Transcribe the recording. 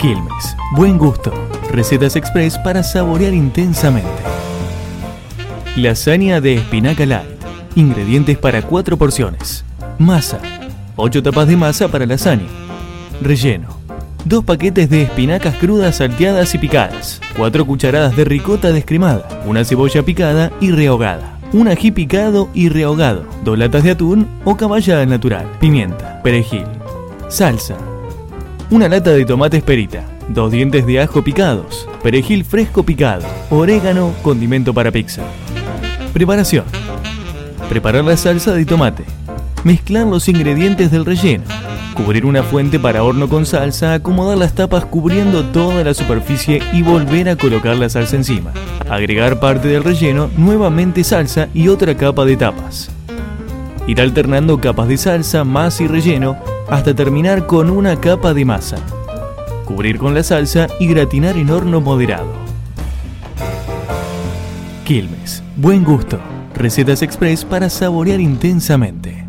Quilmes, buen gusto. Recetas express para saborear intensamente. Lasaña de espinaca light. Ingredientes para 4 porciones. Masa. 8 tapas de masa para lasaña. Relleno. 2 paquetes de espinacas crudas salteadas y picadas. 4 cucharadas de ricota descremada. Una cebolla picada y rehogada. Un ají picado y rehogado. 2 latas de atún o caballa natural. Pimienta. Perejil. Salsa una lata de tomates perita, dos dientes de ajo picados, perejil fresco picado, orégano, condimento para pizza. Preparación. Preparar la salsa de tomate. Mezclar los ingredientes del relleno. Cubrir una fuente para horno con salsa, acomodar las tapas cubriendo toda la superficie y volver a colocar la salsa encima. Agregar parte del relleno, nuevamente salsa y otra capa de tapas. Ir alternando capas de salsa, masa y relleno hasta terminar con una capa de masa. Cubrir con la salsa y gratinar en horno moderado. Quilmes, buen gusto. Recetas express para saborear intensamente.